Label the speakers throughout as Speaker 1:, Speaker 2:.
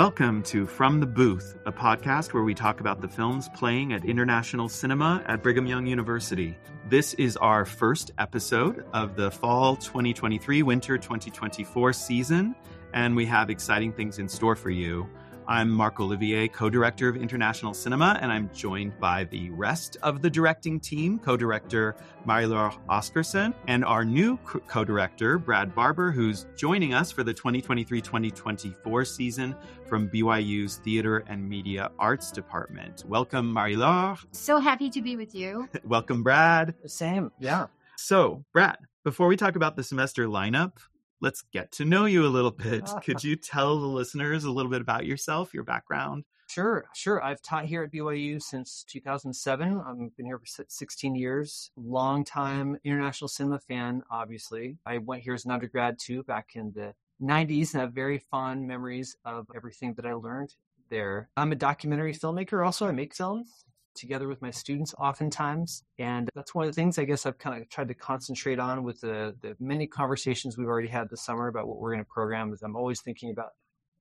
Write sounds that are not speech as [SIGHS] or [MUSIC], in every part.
Speaker 1: Welcome to From the Booth, a podcast where we talk about the films playing at international cinema at Brigham Young University. This is our first episode of the fall 2023 winter 2024 season, and we have exciting things in store for you. I'm Marc Olivier, co director of international cinema, and I'm joined by the rest of the directing team co director Marie-Laure Oscarson, and our new co director, Brad Barber, who's joining us for the 2023 2024 season from BYU's Theater and Media Arts Department. Welcome, Marie-Laure.
Speaker 2: So happy to be with you. [LAUGHS]
Speaker 1: Welcome, Brad.
Speaker 3: Same, yeah.
Speaker 1: So, Brad, before we talk about the semester lineup, let's get to know you a little bit. Could you tell the listeners a little bit about yourself, your background?
Speaker 3: Sure, sure. I've taught here at BYU since 2007. I've um, been here for 16 years. Long time international cinema fan, obviously. I went here as an undergrad too back in the 90s and have very fond memories of everything that I learned there. I'm a documentary filmmaker also. I make films together with my students oftentimes. And that's one of the things I guess I've kind of tried to concentrate on with the, the many conversations we've already had this summer about what we're going to program is I'm always thinking about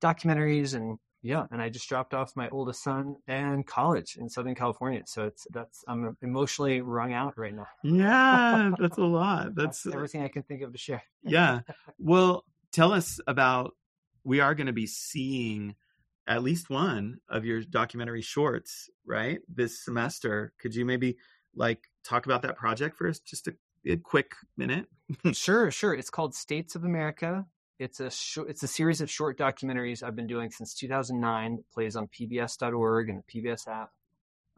Speaker 3: documentaries and yeah, and I just dropped off my oldest son and college in Southern California. So it's that's I'm emotionally wrung out right now.
Speaker 1: Yeah, [LAUGHS] that's a lot. That's,
Speaker 3: that's uh, everything I can think of to share.
Speaker 1: yeah. [LAUGHS] Well, tell us about we are going to be seeing at least one of your documentary shorts, right? This semester. Could you maybe like talk about that project for us just a, a quick minute? [LAUGHS]
Speaker 3: sure, sure. It's called States of America. It's a sh- it's a series of short documentaries I've been doing since 2009. It plays on PBS.org and the PBS app.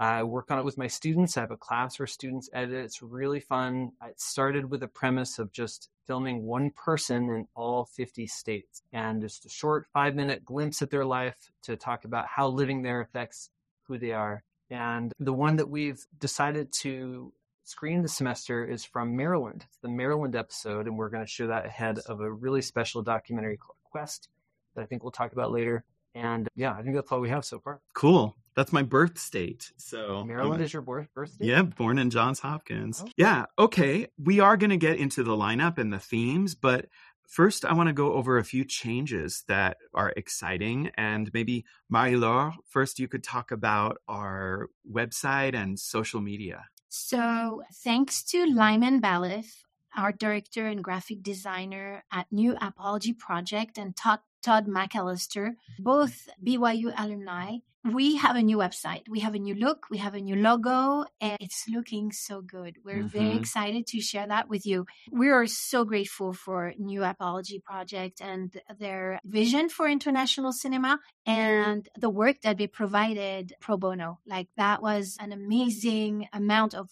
Speaker 3: I work on it with my students. I have a class where students edit. It's really fun. It started with a premise of just filming one person in all 50 states and just a short five minute glimpse at their life to talk about how living there affects who they are. And the one that we've decided to screen this semester is from Maryland. It's the Maryland episode, and we're going to show that ahead of a really special documentary called Quest that I think we'll talk about later. And yeah, I think that's all we have so far.
Speaker 1: Cool. That's my birth state. So
Speaker 3: Maryland is your birth birth state?
Speaker 1: Yeah, born in Johns Hopkins. Oh. Yeah. Okay. We are going to get into the lineup and the themes, but first I want to go over a few changes that are exciting. And maybe Marie-Laure, first you could talk about our website and social media.
Speaker 2: So thanks to Lyman Balith, art director and graphic designer at New Apology Project, and Todd Todd McAllister, both BYU alumni. We have a new website. We have a new look. We have a new logo, and it's looking so good. We're mm-hmm. very excited to share that with you. We are so grateful for New Apology Project and their vision for international cinema and the work that they provided pro bono. Like that was an amazing amount of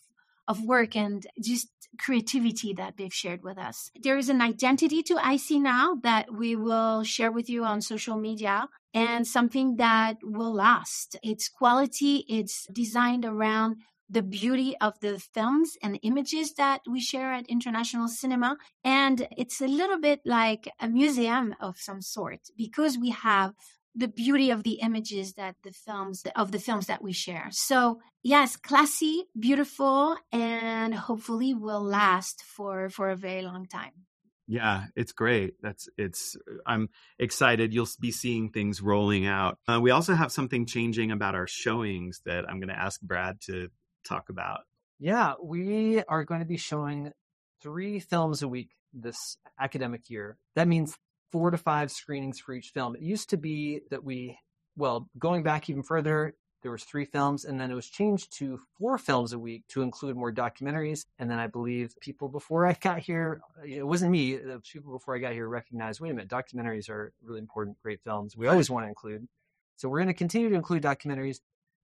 Speaker 2: of work and just creativity that they've shared with us. There is an identity to IC now that we will share with you on social media and something that will last. It's quality, it's designed around the beauty of the films and images that we share at international cinema. And it's a little bit like a museum of some sort because we have the beauty of the images that the films of the films that we share. So yes, classy, beautiful, and hopefully will last for for a very long time.
Speaker 1: Yeah, it's great. That's it's. I'm excited. You'll be seeing things rolling out. Uh, we also have something changing about our showings that I'm going to ask Brad to talk about.
Speaker 3: Yeah, we are going to be showing three films a week this academic year. That means four to five screenings for each film. It used to be that we, well, going back even further, there was three films and then it was changed to four films a week to include more documentaries. And then i believe people before i got here it wasn't me the people before i got here recognized wait a minute documentaries are really important great films we always want to include. So we're going to continue to include documentaries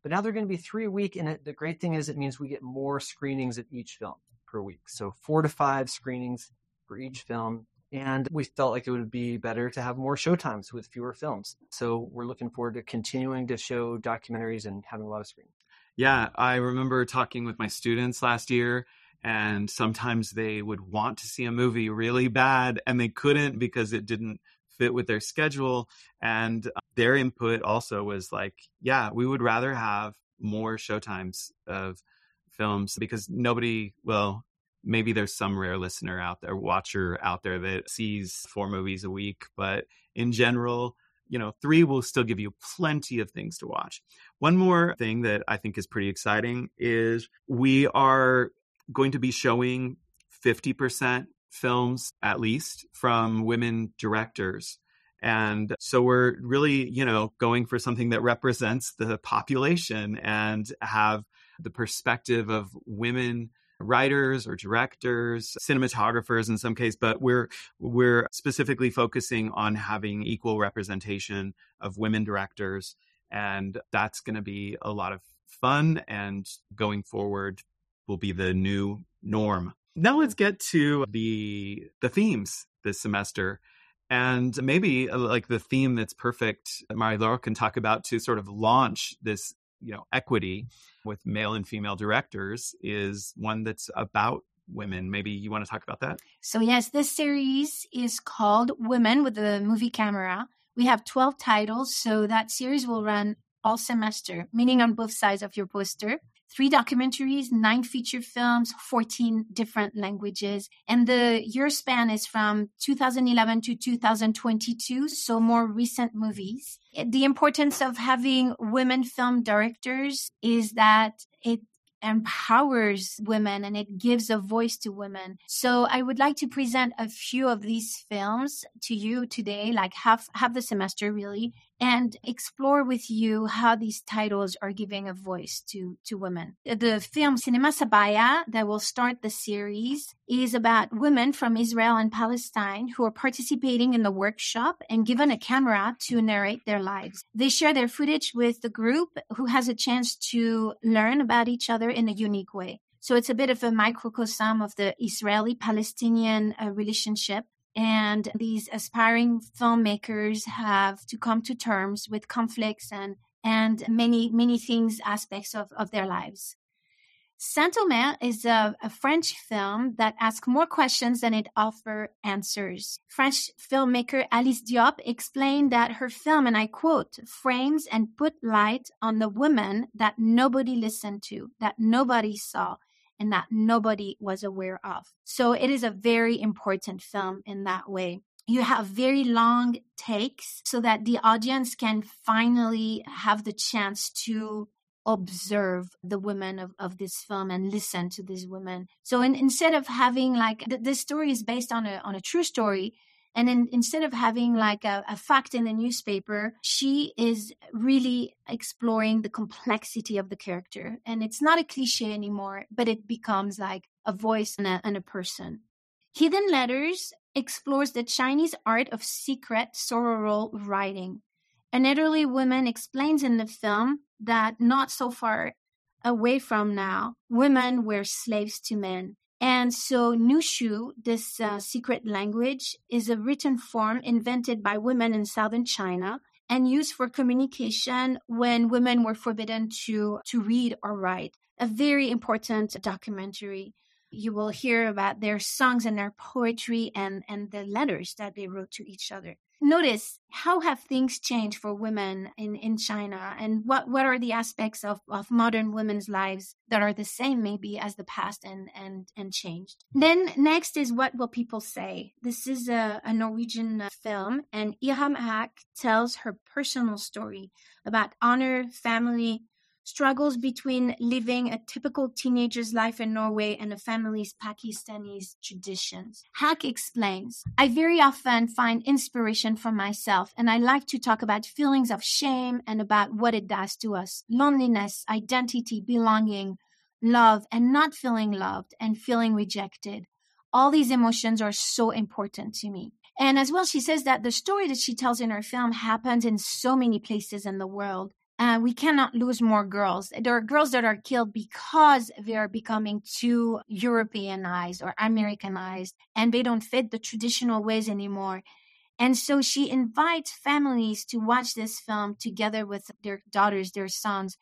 Speaker 3: but now they're going to be three a week and it, the great thing is it means we get more screenings at each film per week. So four to five screenings for each film and we felt like it would be better to have more showtimes with fewer films. So we're looking forward to continuing to show documentaries and having a lot of screens.
Speaker 1: Yeah, I remember talking with my students last year, and sometimes they would want to see a movie really bad, and they couldn't because it didn't fit with their schedule. And uh, their input also was like, yeah, we would rather have more showtimes of films because nobody, well, maybe there's some rare listener out there, watcher out there that sees four movies a week, but in general, you know, three will still give you plenty of things to watch. One more thing that I think is pretty exciting is we are going to be showing 50% films at least from women directors. And so we're really, you know, going for something that represents the population and have the perspective of women writers or directors, cinematographers in some case, but we're we're specifically focusing on having equal representation of women directors and that's going to be a lot of fun and going forward will be the new norm. Now let's get to the the themes this semester and maybe uh, like the theme that's perfect Marie-Laure can talk about to sort of launch this you know equity with male and female directors is one that's about women. Maybe you want to talk about that?
Speaker 2: So yes this series is called women with the movie camera. We have 12 titles so that series will run all semester meaning on both sides of your poster three documentaries, nine feature films, 14 different languages. And the year span is from 2011 to 2022, so more recent movies. The importance of having women film directors is that it empowers women and it gives a voice to women. So I would like to present a few of these films to you today, like half half the semester really, and explore with you how these titles are giving a voice to, to women. The film Cinema Sabaya that will start the series is about women from Israel and Palestine who are participating in the workshop and given a camera to narrate their lives. They share their footage with the group who has a chance to learn about each other in a unique way. So it's a bit of a microcosm of the Israeli Palestinian uh, relationship and these aspiring filmmakers have to come to terms with conflicts and and many many things aspects of, of their lives Saint-Omer is a, a, French film that asks more questions than it offers answers. French filmmaker Alice Diop explained that her film, and I quote, frames and put light on the women that nobody listened to, that nobody saw, and that nobody was aware of. So it is a very important film in that way. You have very long takes so that the audience can finally have the chance to observe the women of, of this film and listen to these women. So in, instead of having like th- this story is based on a on a true story, and in, instead of having like a, a, fact in the newspaper, she is really exploring the complexity of the character. And it's not a cliche anymore, but it becomes like a voice and a, and a person. Hidden Letters explores the Chinese art of secret sororal writing. An elderly woman explains in the film that not so far away from now, women were slaves to men and so Nushu, this uh, secret language, is a written form invented by women in southern China and used for communication when women were forbidden to, to read or write. A very important documentary. You will hear about their songs and their poetry and, and the letters that they wrote to each other notice how have things changed for women in, in China and what, what are the aspects of, of modern women's lives that are the same maybe as the past and, and, and changed. Then next is What Will People Say? This is a, a Norwegian uh, film and Iram Haq tells her personal story about honor, family, struggles between living a typical teenager's life in Norway and a family's Pakistani traditions. Haq explains, I very often find inspiration from myself and I like to talk about feelings of shame and about what it does to us. Loneliness, identity, belonging, love and not feeling loved and feeling rejected. All these emotions are so important to me. And as well, she says that the story that she tells in her film happens in so many places in the world uh, we cannot lose more girls. There are girls that are killed because they are becoming too Europeanized or Americanized and they don't fit the traditional ways anymore. And so she invites families to watch this film together with their daughters, their sons,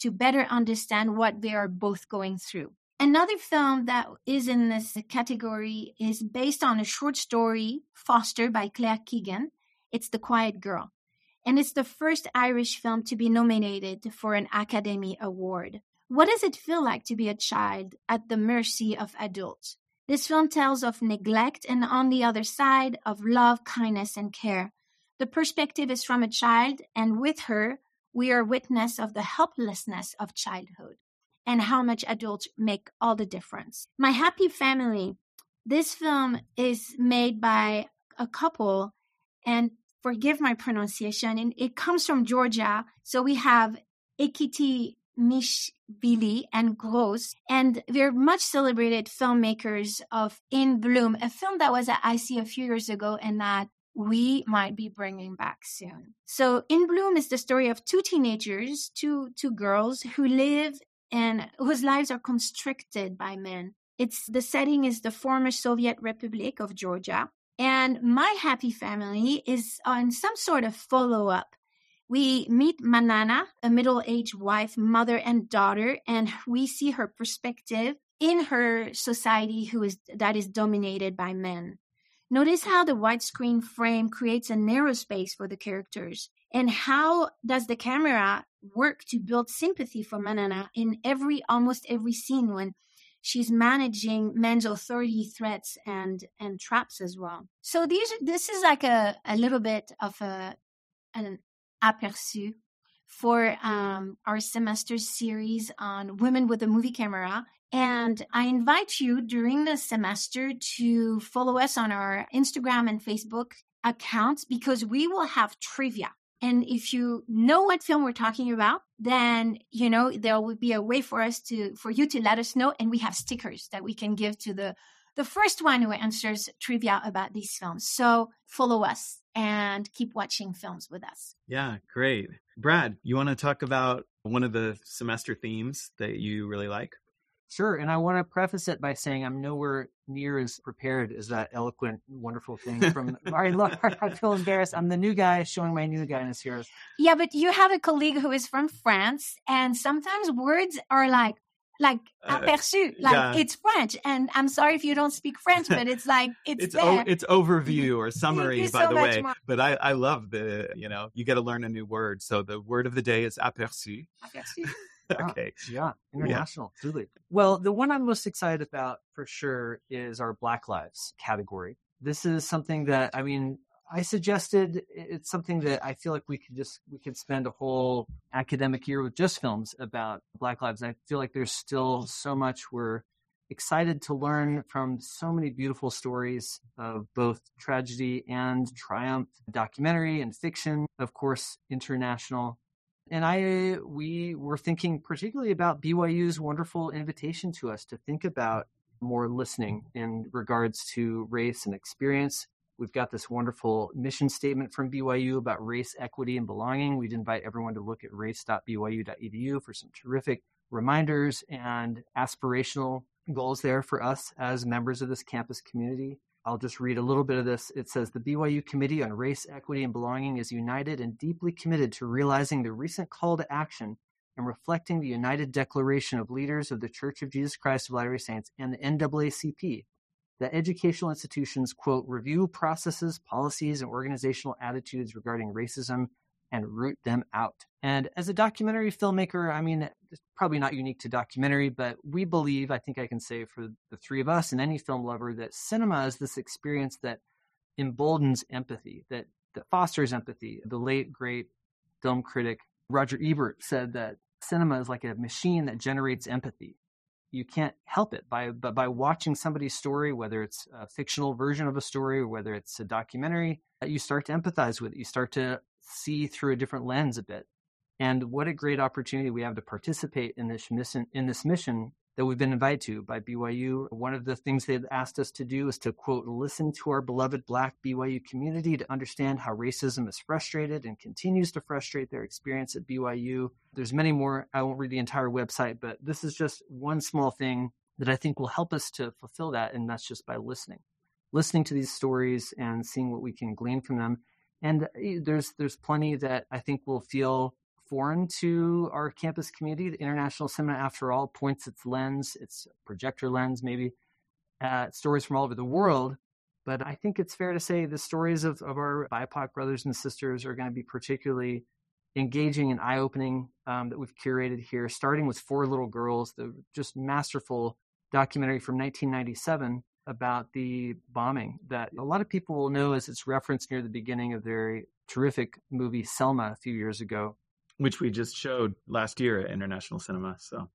Speaker 2: to better understand what they are both going through. Another film that is in this category is based on a short story, Foster by Claire Keegan. It's The Quiet Girl and it's the first Irish film to be nominated for an Academy Award. What does it feel like to be a child at the mercy of adults? This film tells of neglect and on the other side of love, kindness, and care. The perspective is from a child, and with her, we are witness of the helplessness of childhood and how much adults make all the difference. My Happy Family, this film is made by a couple, and forgive my pronunciation, and it comes from Georgia. So we have Ekiti Mishvili and Gross, and they're much celebrated filmmakers of In Bloom, a film that was at IC a few years ago and that we might be bringing back soon. So In Bloom is the story of two teenagers, two two girls who live and whose lives are constricted by men. It's the setting is the former Soviet Republic of Georgia. And my happy family is on some sort of follow up we meet Manana, a middle aged wife, mother, and daughter, and we see her perspective in her society who is that is dominated by men. Notice how the widescreen frame creates a narrow space for the characters, and how does the camera work to build sympathy for Manana in every almost every scene when she's managing men's authority threats and and traps as well. So these this is like a, a little bit of a an aperçu for um, our semester series on women with a movie camera. And I invite you during the semester to follow us on our Instagram and Facebook accounts because we will have trivia. And if you know what film we're talking about, then, you know, there will be a way for us to, for you to let us know. And we have stickers that we can give to the, the first one who answers trivia about these films. So follow us and keep watching films with us.
Speaker 1: Yeah, great. Brad, you want to talk about one of the semester themes that you really like?
Speaker 3: Sure. And I want to preface it by saying I'm nowhere near as prepared as that eloquent, wonderful thing from [LAUGHS] Mari [LAUGHS] I feel embarrassed. I'm the new guy showing my new guyness here.
Speaker 2: Yeah, but you have a colleague who is from France, and sometimes words are like, like uh, aperçu, like yeah. it's French. And I'm sorry if you don't speak French, but it's like it's
Speaker 1: it's,
Speaker 2: o-
Speaker 1: it's overview or summary, by so the way. More. But I I love the you know you get to learn a new word. So the word of the day is aperçu.
Speaker 2: Aperçu. [LAUGHS]
Speaker 1: okay.
Speaker 3: yeah, international, yeah. truly. Well, the one I'm most excited about for sure is our Black Lives category. This is something that I mean I suggested it's something that I feel like we could just we could spend a whole academic year with just films about Black lives. I feel like there's still so much we're excited to learn from so many beautiful stories of both tragedy and triumph, documentary and fiction, of course, international. And I we were thinking particularly about BYU's wonderful invitation to us to think about more listening in regards to race and experience We've got this wonderful mission statement from BYU about race, equity, and belonging. We'd invite everyone to look at race.byu.edu for some terrific reminders and aspirational goals there for us as members of this campus community. I'll just read a little bit of this. It says the BYU Committee on Race, Equity, and Belonging is united and deeply committed to realizing the recent call to action and reflecting the united declaration of leaders of the Church of Jesus Christ of Latter-day Saints and the NAACP that educational institutions, quote, review processes, policies, and organizational attitudes regarding racism and root them out. And as a documentary filmmaker, I mean, it's probably not unique to documentary, but we believe, I think I can say for the three of us and any film lover, that cinema is this experience that emboldens empathy, that, that fosters empathy. The late, great film critic Roger Ebert said that cinema is like a machine that generates empathy you can't help it by but by watching somebody's story whether it's a fictional version of a story or whether it's a documentary you start to empathize with it you start to see through a different lens a bit and what a great opportunity we have to participate in this mission in this mission that we've been invited to by BYU. One of the things they've asked us to do is to quote, listen to our beloved Black BYU community to understand how racism is frustrated and continues to frustrate their experience at BYU. There's many more. I won't read the entire website, but this is just one small thing that I think will help us to fulfill that. And that's just by listening, listening to these stories and seeing what we can glean from them. And eh, there's, there's plenty that I think will feel foreign to our campus community. The International Cinema, after all, points its lens, its projector lens, maybe, at stories from all over the world. But I think it's fair to say the stories of, of our BIPOC brothers and sisters are going to be particularly engaging and eye opening um, that we've curated here, starting with Four Little Girls, the just masterful documentary from 1997 about the bombing that a lot of people will know as it's referenced near the beginning of their terrific movie Selma a few years ago.
Speaker 1: Which we just showed last year at International Cinema. So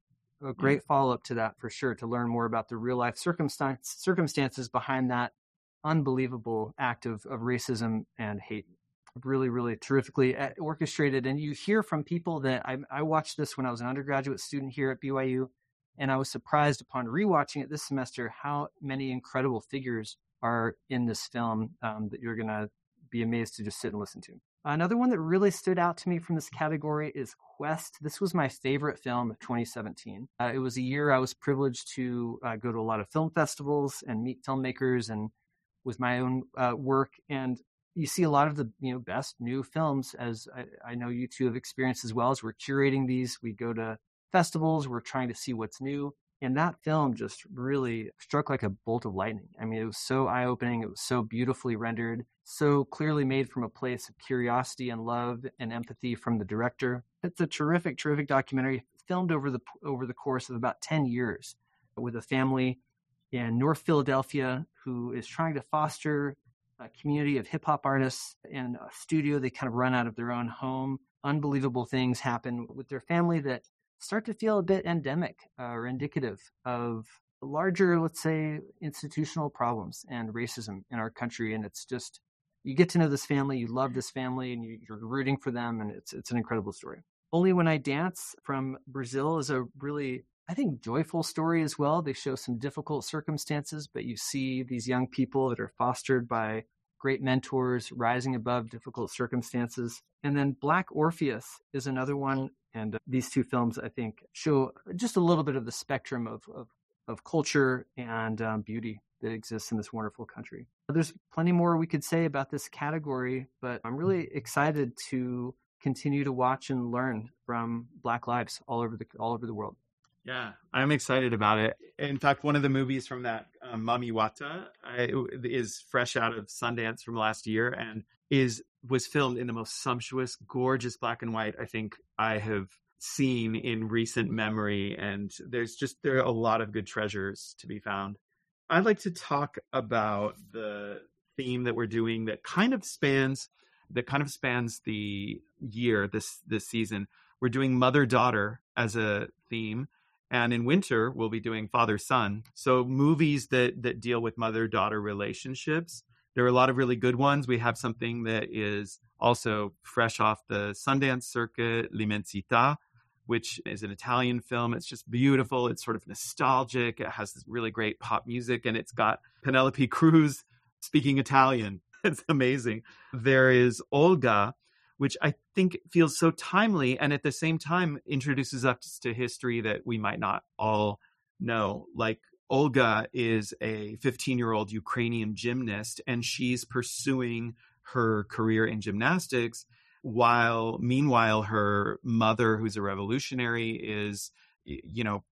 Speaker 3: a great yeah. follow up to that for sure to learn more about the real life circumstance, circumstances behind that unbelievable act of, of racism and hate. Really, really terrifically uh, orchestrated. And you hear from people that I, I watched this when I was an undergraduate student here at BYU and I was surprised upon rewatching it this semester how many incredible figures are in this film um, that you're going to be amazed to just sit and listen to. Another one that really stood out to me from this category is Quest. This was my favorite film of 2017. Uh, it was a year I was privileged to uh, go to a lot of film festivals and meet filmmakers and with my own uh, work. And you see a lot of the you know best new films, as I, I know you two have experienced as well. As we're curating these, we go to festivals. We're trying to see what's new. And that film just really struck like a bolt of lightning. I mean, it was so eye opening. It was so beautifully rendered, so clearly made from a place of curiosity and love and empathy from the director. It's a terrific, terrific documentary filmed over the over the course of about 10 years with a family in North Philadelphia who is trying to foster a community of hip hop artists in a studio they kind of run out of their own home. Unbelievable things happen with their family that start to feel a bit endemic uh, or indicative of larger, let's say, institutional problems and racism in our country. And it's just, you get to know this family, you love this family, and you, are rooting for them. And it's, it's an incredible story. Only When I Dance from Brazil is a really, I think, joyful story as well. They show some difficult circumstances, but you see these young people that are fostered by great mentors rising above difficult circumstances. And then Black Orpheus is another one and these two films, I think, show just a little bit of the spectrum of, of, of culture and um, beauty that exists in this wonderful country. There's plenty more we could say about this category, but I'm really excited to continue to watch and learn from Black lives all over the all over the world.
Speaker 1: Yeah, I'm excited about it. In fact, one of the movies from that um, Mami Wata I, is fresh out of Sundance from last year and is was filmed in the most sumptuous, gorgeous black and white I think I have seen in recent memory. And there's just there are a lot of good treasures to be found. I'd like to talk about the theme that we're doing that kind of spans that kind of spans the year this this season. We're doing mother daughter as a theme and in winter we'll be doing father son so movies that that deal with mother daughter relationships there are a lot of really good ones. We have something that is also fresh off the sundance circuit l'immensità which is an italian film. It's just beautiful. It's sort of nostalgic. It has this really great pop music and it's got penelope cruz speaking italian. [LAUGHS] It's amazing. There is olga which I think feels so timely and at the same time introduces us to history that we might not all know. Like Olga is a 15 year old Ukrainian gymnast and she's pursuing her career in gymnastics while meanwhile her mother who's a revolutionary is you know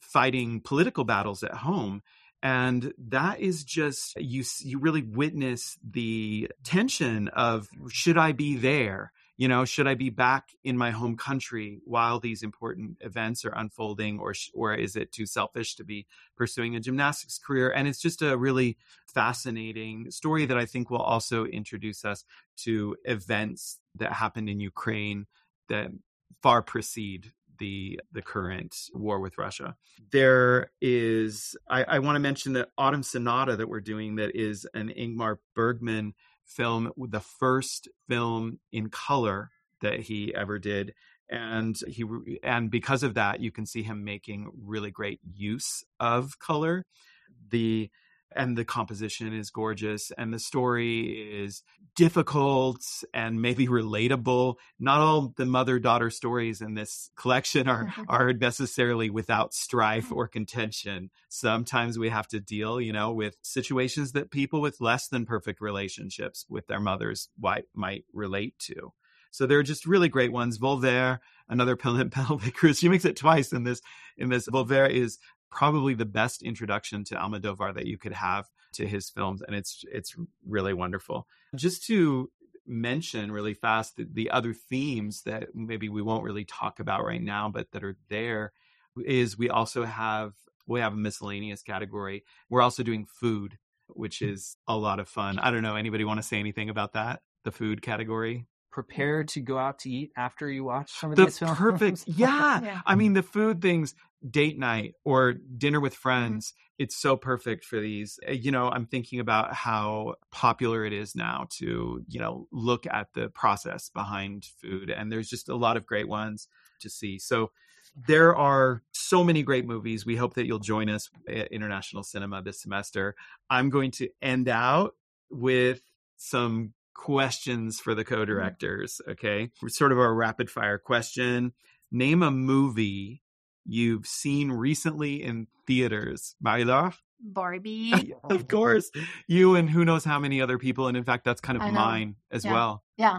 Speaker 1: fighting political battles at home. And that is just you you really witness the tension of should i be there you know should i be back in my home country while these important events are unfolding or or is it too selfish to be pursuing a gymnastics career and it's just a really fascinating story that i think will also introduce us to events that happened in ukraine that far precede the the current war with Russia. There is I, I want to mention the Autumn Sonata that we're doing that is an Ingmar Bergman film, the first film in color that he ever did and he and because of that you can see him making really great use of color. The and the composition is gorgeous and the story is difficult and maybe relatable not all the mother daughter stories in this collection are [LAUGHS] are necessarily without strife mm-hmm. or contention sometimes we have to deal you know with situations that people with less than perfect relationships with their mothers might might relate to so they're just really great ones. Volver, another [LAUGHS] Penelope Cruz. She makes it twice in this. In this, Volver is probably the best introduction to Almodovar that you could have to his films, and it's it's really wonderful. Just to mention really fast the, the other themes that maybe we won't really talk about right now, but that are there, is we also have we have a miscellaneous category. We're also doing food, which hmm. is a lot of fun. I don't know. Anybody want to say anything about that? The food category?
Speaker 3: Prepare to go out to eat after you watch some of
Speaker 1: the
Speaker 3: these films.
Speaker 1: perfect [LAUGHS] yeah.
Speaker 2: Yeah.
Speaker 1: i mean the food things date night or dinner with
Speaker 2: Mm-hmm.
Speaker 1: friends it's so perfect for these Uh, you know i'm thinking about how popular it is now to you know look at the process behind food and there's just a lot of great ones to see so there are so many great movies we hope that you'll join us at international cinema this semester i'm going to end out with some questions for the co-directors okay sort of a rapid fire question name a movie you've seen recently in theaters Marie-Laure?
Speaker 2: Barbie. [LAUGHS]
Speaker 1: of course you and who knows how many other people and in fact that's kind of mine as
Speaker 2: Yeah.
Speaker 1: well Yeah.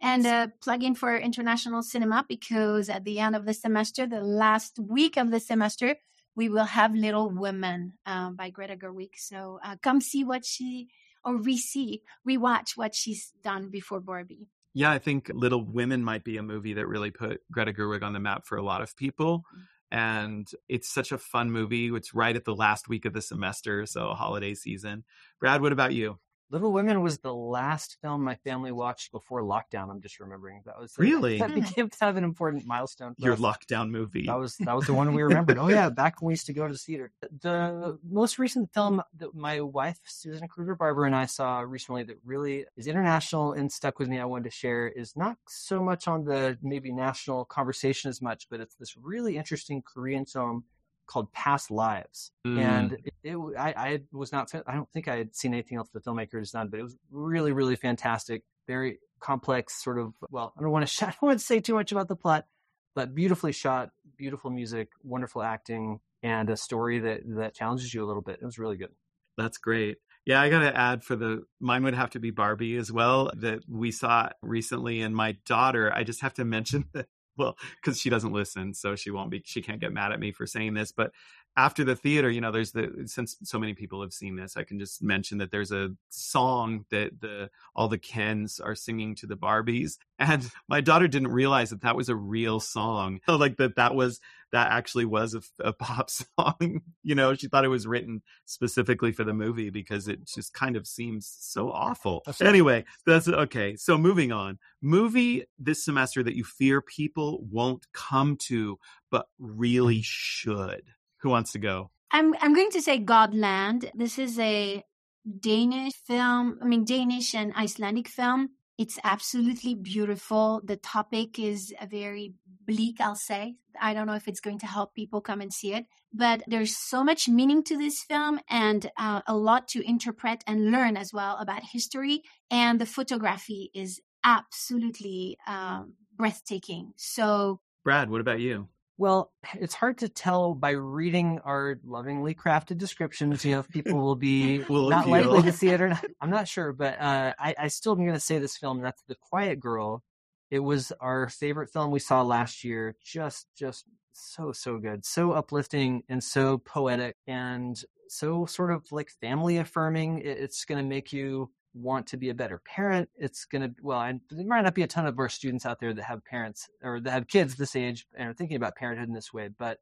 Speaker 2: and uh, plug in for international cinema because at the end of the semester, the last week of the semester, we will have Little Women um, by Greta Gerwig. So uh, come see what she or re-see, rewatch what she's done before Barbie.
Speaker 1: yeah i think little women might be a movie that really put greta gerwig on the map for a lot of people mm. and it's such a fun movie. It's right at the last week of the semester so holiday season. Brad what about you
Speaker 3: Little Women was the last film my family watched before lockdown. I'm just remembering that was [LAUGHS]
Speaker 1: Really?
Speaker 3: that became kind of an important milestone. For
Speaker 1: your
Speaker 3: us.
Speaker 1: lockdown movie
Speaker 3: That was that was the one we [LAUGHS] remembered. Oh yeah, back when we used to go to the theater. The most recent film that my wife Susan Kruger Barber and I saw recently that really is international and stuck with me. I wanted to share is not so much on the maybe national conversation as much, but it's this really interesting Korean film called Past Lives.
Speaker 1: Mm.
Speaker 3: And it, it I, I was not I don't think I had seen anything else the filmmaker has done, but it was really really fantastic, very complex sort of well I don't want to [LAUGHS] I don't want to say too much about the plot but beautifully shot, beautiful music, wonderful acting, and a story that that challenges you a little bit. It was really good.
Speaker 1: That's great. Yeah, I got to add for the mine would have to be Barbie as well that we saw recently and my daughter, I just have to mention [LAUGHS] that well, cuz she doesn't listen, so she won't be she can't get mad at me for saying this, but after the theater, you know, there's the since so many people have seen this, I can just mention that there's a song that the all the Kens are singing to the Barbies, [LAUGHS] and my daughter didn't realize that that was a real song, like that that was that actually was a, a [LAUGHS] pop song. you know, she thought it was written specifically for the movie because it just kind of seems so awful.
Speaker 3: That's-
Speaker 1: Anyway, that's okay. So moving on, movie this semester that you fear people won't come to, but really should. Who wants to go?
Speaker 2: I'm I'm going to say Godland. This is a Danish film. I mean Danish and Icelandic film. It's absolutely beautiful. The topic is a very bleak, I'll say. I don't know if it's going to help people come and see it, but there's so much meaning to this film and uh, a lot to interpret and learn as well about history. And the photography is absolutely um, breathtaking. So
Speaker 1: Brad, what about you?
Speaker 3: Well, [SIGHS] it's hard to tell by reading our lovingly crafted descriptions. You know, if people will be [LAUGHS]
Speaker 1: Will
Speaker 3: not
Speaker 1: appeal.
Speaker 3: likely to see [LAUGHS] it or not. I'm not sure, but uh, I, I still am going to say this film. That's The Quiet Girl. It was our favorite film we saw last year. Just, just so, so good, so uplifting and so poetic and so sort of like family affirming. It, it's going to make you want to be a better parent. It's going to, well, and there might not be a ton of our students out there that have parents or that have kids this age and are thinking about parenthood in this way, but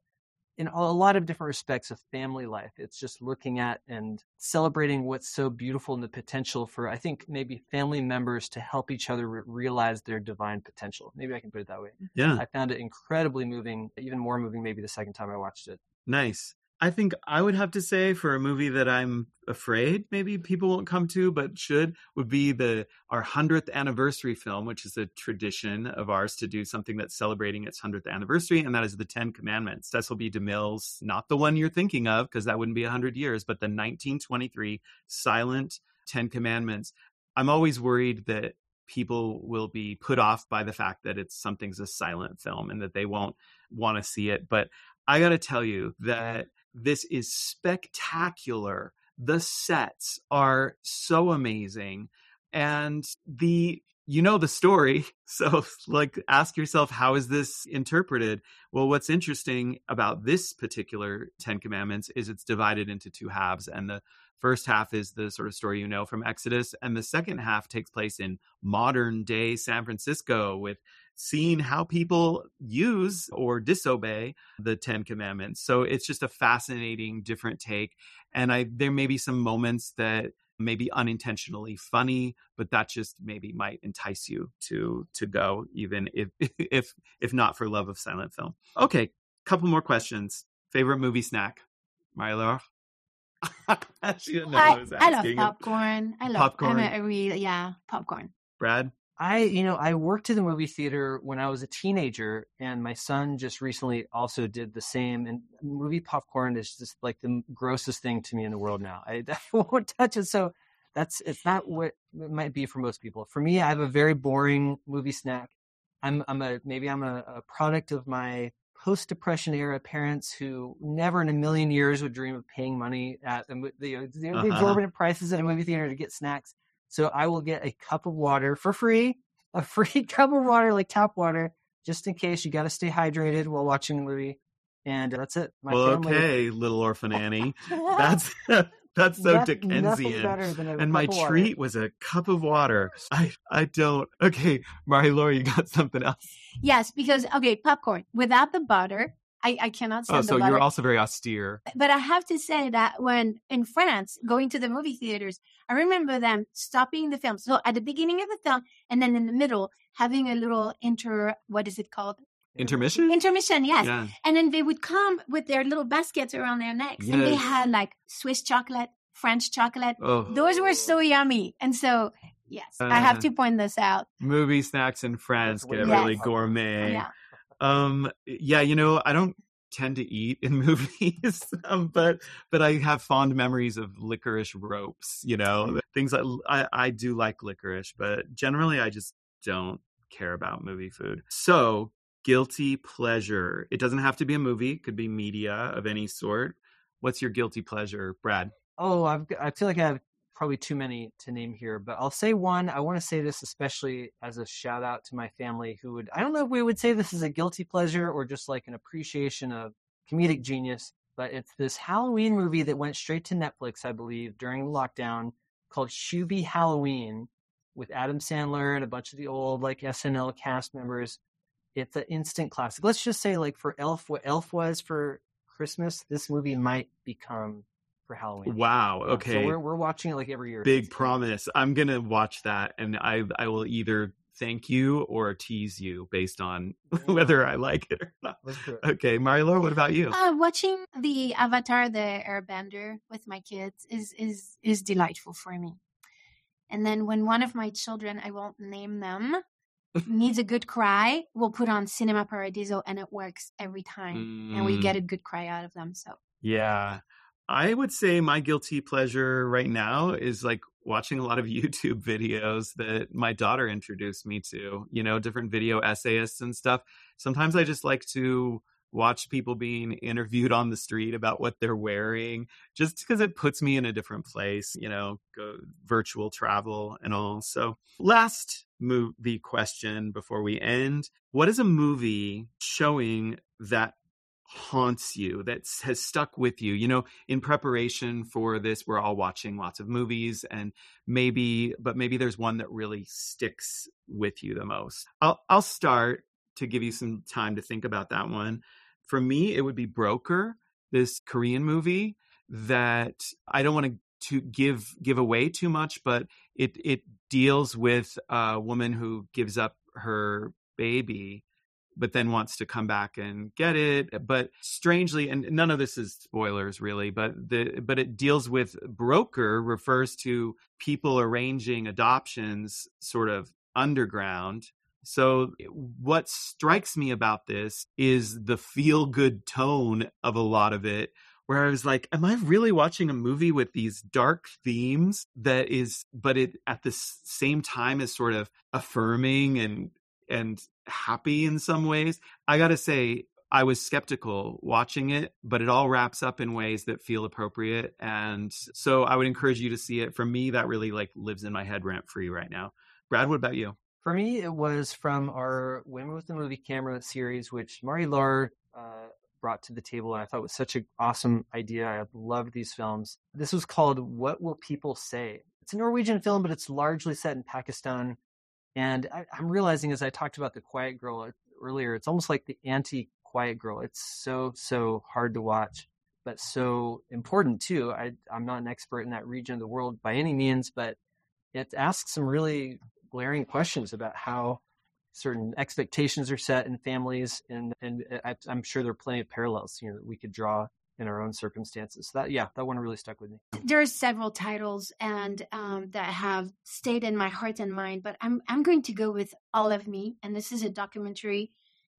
Speaker 3: in a lot of different respects of family life, it's just looking at and celebrating what's so beautiful and the potential for, I think, maybe family members to help each other re- realize their divine potential. Maybe I can put it that way.
Speaker 1: Yeah,
Speaker 3: I found it incredibly moving, even more moving maybe the second time I watched it.
Speaker 1: nice. I think I would have to say for a movie that I'm afraid maybe people won't come to, but should would be the our hundredth anniversary film, which is a tradition of ours to do something that's celebrating its hundredth anniversary, and that is the Ten Commandments. Cecil B. DeMille's, not the one you're thinking of, because that wouldn't be hundred years, but the 1923 silent Ten Commandments. I'm always worried that people will be put off by the fact that it's something's a silent film and that they won't want to see it. But I got to tell you that this is spectacular. The sets are so amazing. And the, you know, the story. [LAUGHS] So, like, ask yourself, how is this interpreted? Well, what's interesting about this particular Ten Commandments is it's divided into two halves. And the first half is the sort of story you know from Exodus, and the second half takes place in modern day San Francisco with seeing how people use or disobey the Ten Commandments. So it's just a fascinating, different take. And I there may be some moments that may be unintentionally funny, but that just maybe might entice you to to go, even if [LAUGHS] if if not for love of silent film. Okay, couple more questions. Favorite movie snack, Marie-Laure? [LAUGHS]
Speaker 2: I, I, I, love popcorn. I love popcorn. I'm a, a real, yeah, popcorn.
Speaker 1: Brad?
Speaker 3: I, you know, I worked in the movie theater when I was a teenager, and my son just recently also did the same. And movie popcorn is just like the grossest thing to me in the world now. I, [LAUGHS] I won't touch it. So that's it's not what it might be for most people. For me, I have a very boring movie snack. I'm I'm a maybe I'm a, a product of my post depression era parents who never in a million years would dream of paying money at the, the, the uh-huh. exorbitant prices at a movie theater to get snacks. So I will get a cup of water for free, [LAUGHS] a free cup of water, like tap water, just in case you got to stay hydrated while watching the movie. And that's it.
Speaker 1: My well, family... okay, little orphan Annie. [LAUGHS] that's [LAUGHS] that's so Dickensian. And my treat was a cup of water. I I don't. Okay, Marie-Laure, you got something else?
Speaker 2: Yes, because okay, popcorn without the butter, I, I cannot stand
Speaker 1: oh, so you're also very austere.
Speaker 2: But I have to say that when in France, going to the movie theaters, I remember them stopping the film. So at the beginning of the film, and then in the middle, having a little inter, what is it called?
Speaker 1: Intermission?
Speaker 2: Intermission, yes. Yeah. And then they would come with their little baskets around their necks. Yes. And they had like Swiss chocolate, French chocolate. Oh. Those were so yummy. And so, yes, uh, I have uh, to point this out.
Speaker 1: Movie snacks in France get yes. really gourmet. Yeah. Um, yeah, you know, I don't tend to eat in [LAUGHS] movies, um, but but I have fond memories of licorice ropes. You know, mm. things like I, I do like licorice, but generally I just don't care about movie food. So guilty pleasure. It doesn't have to be a movie; it could be media of any sort. What's your guilty pleasure, Brad?
Speaker 3: Oh, I've, I feel like I have probably too many to name here, but I'll say one. I want to say this especially as a shout out to my family who would, I don't know if we would say this is a guilty pleasure or just like an appreciation of comedic genius, but it's this Halloween movie that went straight to Netflix, I believe, during the lockdown called Hubie Halloween with Adam Sandler and a bunch of the old like SNL cast members. It's an instant classic. Let's just say like for Elf, what Elf was for Christmas, this movie might become for Halloween.
Speaker 1: Wow. Okay. So
Speaker 3: we're we're watching it like every year.
Speaker 1: Big promise. I'm gonna watch that, and I I will either thank you or tease you based on [LAUGHS] whether I like it or not. Okay, Marie-Laure, what about you?
Speaker 2: Uh, watching the Avatar, the Airbender, with my kids is is is delightful for me. And then when one of my children, I won't name them, [LAUGHS] needs a good cry, we'll put on Cinema Paradiso, and it works every time, mm. and we get mm. a good cry out of them. So
Speaker 1: yeah, I would say my guilty pleasure right now is like watching a lot of [LAUGHS] YouTube videos that my daughter introduced me to, you know, different video essayists and stuff. Sometimes I just like to watch people being interviewed on the street about what they're wearing just because it puts me in a different place, you know, go virtual travel and all. So, last movie question before we end. What is a movie showing that haunts you that has stuck with you you know in preparation for this we're all watching lots of movies and maybe but maybe there's one that really sticks with you the most. I'll i'll start to give you some time to think about that one. For me it would be broker this korean movie that i don't want to to give give away too much but it it deals with a woman who gives up her baby but then wants to come back and get it. But strangely, and none of this is spoilers really, but the but it deals with broker refers to people arranging adoptions sort of underground. So eh, what strikes me about this is the feel good tone of a lot of it where I was like, am I really watching a movie with these dark themes that is, but it at the same time is sort of affirming and and happy in some ways. I got to say, I was skeptical watching it, but it all wraps up in ways that feel appropriate. And so I would encourage you to see it. For me, that really like lives in my head rent free right now. Brad, what about you?
Speaker 3: For me, it was from our Women with the Movie Camera series, which Marie-Laure uh, brought to the table. And I thought was such an awesome idea. I loved these films. This was called What Will People Say? It's a Norwegian film, but it's largely set in Pakistan. And I, am realizing as I talked about The Quiet Girl earlier, it's almost like the anti Quiet Girl. It's so, so hard to watch, but so important too. I, I'm not an expert in that region of the world by any means, but it asks some really glaring questions about how certain expectations are set in families, and and uh, I, am sure there are plenty of parallels you know that we could draw in our own circumstances. So that yeah, that one really stuck with me.
Speaker 2: There are several titles and um, that have stayed in my heart and mind, but I'm I'm going to go with All of Me, and this is a documentary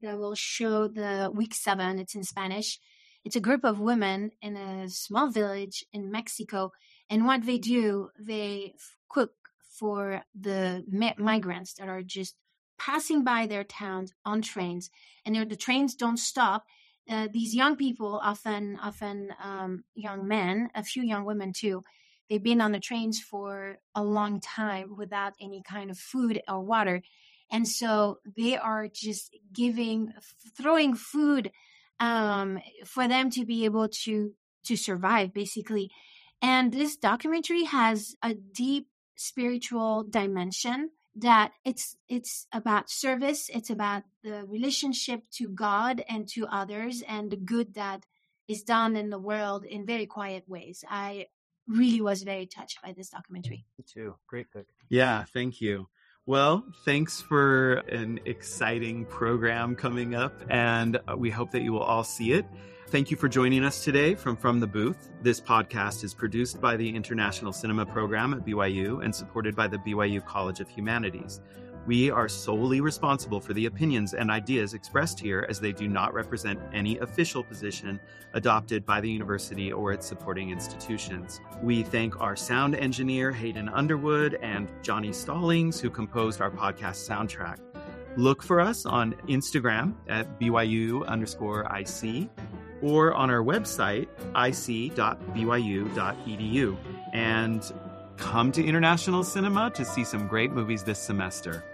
Speaker 2: that will show the week seven. It's in Spanish. It's a group of women in a small village in Mexico, and what they do, they cook for the migrants that are just passing by their towns on trains, and the trains don't stop. Uh, these young people, often often um, young men, a few young women too, they've been on the trains for a long time without any kind of food or water, and so they are just giving, throwing food um, for them to be able to to survive, basically. And this documentary has a deep spiritual dimension that it's it's about service it's about the relationship to god and to others and the good that is done in the world in very quiet ways. I really was very touched by this documentary.
Speaker 3: me too. Great pick
Speaker 1: yeah thank you. Well, thanks for an exciting program coming up, and uh, we hope that you will all see it. Thank you for joining us today from From the Booth. This podcast is produced by the International Cinema Program at BYU and supported by the BYU College of Humanities. We are solely responsible for the opinions and ideas expressed here as they do not represent any official position adopted by the university or its supporting institutions. We thank our sound engineer, Hayden Underwood, and Johnny Stallings, who composed our podcast soundtrack. Look for us on Instagram at BYU underscore IC or on our website, ic.byu.edu. And come to International Cinema to see some great movies this semester.